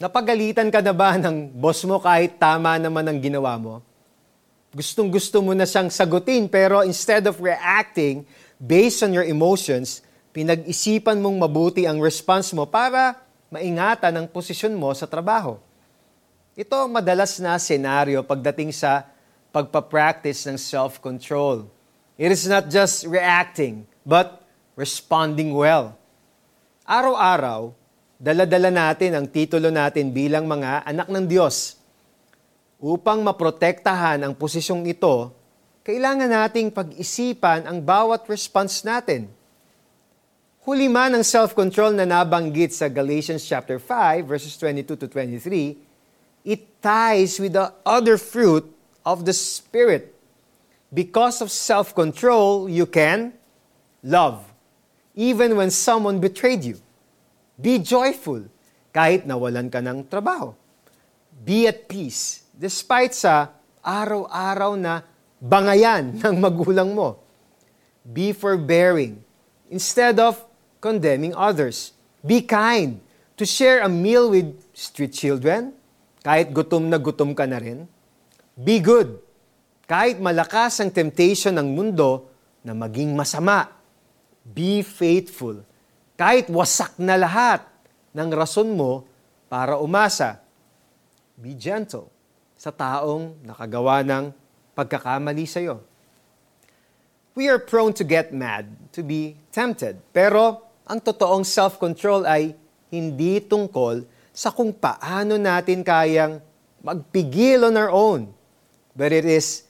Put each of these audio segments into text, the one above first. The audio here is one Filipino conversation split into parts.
Napagalitan ka na ba ng boss mo kahit tama naman ang ginawa mo? Gustong gusto mo na siyang sagutin pero instead of reacting based on your emotions, pinag-isipan mong mabuti ang response mo para maingatan ang posisyon mo sa trabaho. Ito ang madalas na senaryo pagdating sa pagpa-practice ng self-control. It is not just reacting, but responding well. Araw-araw, dala-dala natin ang titulo natin bilang mga anak ng Diyos. Upang maprotektahan ang posisyong ito, kailangan nating pag-isipan ang bawat response natin. Huli man ang self-control na nabanggit sa Galatians chapter 5 verses 22 to 23, it ties with the other fruit of the Spirit. Because of self-control, you can love, even when someone betrayed you. Be joyful kahit nawalan ka ng trabaho. Be at peace despite sa araw-araw na bangayan ng magulang mo. Be forbearing instead of condemning others. Be kind to share a meal with street children kahit gutom na gutom ka na rin. Be good kahit malakas ang temptation ng mundo na maging masama. Be faithful kahit wasak na lahat ng rason mo para umasa. Be gentle sa taong nakagawa ng pagkakamali sa iyo. We are prone to get mad, to be tempted. Pero ang totoong self-control ay hindi tungkol sa kung paano natin kayang magpigil on our own. But it is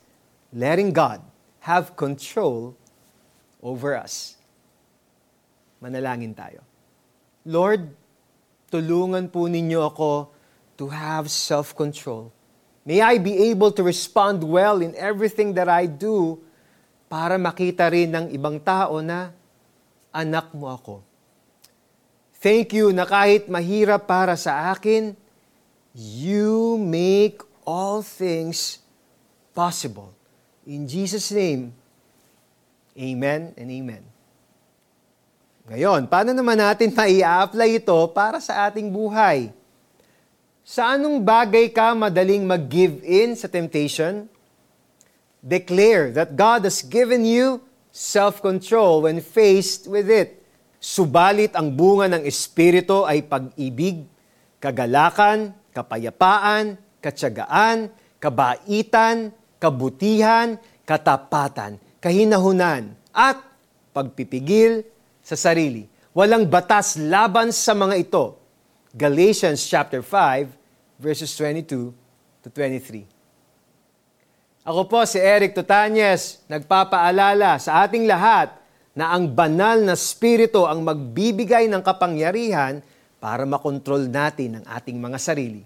letting God have control over us. Manalangin tayo. Lord, tulungan po ninyo ako to have self-control. May I be able to respond well in everything that I do para makita rin ng ibang tao na anak mo ako. Thank you na kahit mahirap para sa akin, you make all things possible. In Jesus' name, amen and amen. Ngayon, paano naman natin mai-apply ito para sa ating buhay? Sa anong bagay ka madaling mag-give in sa temptation? Declare that God has given you self-control when faced with it. Subalit ang bunga ng Espiritu ay pag-ibig, kagalakan, kapayapaan, katsagaan, kabaitan, kabutihan, katapatan, kahinahunan, at pagpipigil sa sarili. Walang batas laban sa mga ito. Galatians chapter 5 verses 22 to 23. Ako po si Eric Tutanyes, nagpapaalala sa ating lahat na ang banal na spirito ang magbibigay ng kapangyarihan para makontrol natin ang ating mga sarili.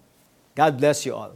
God bless you all.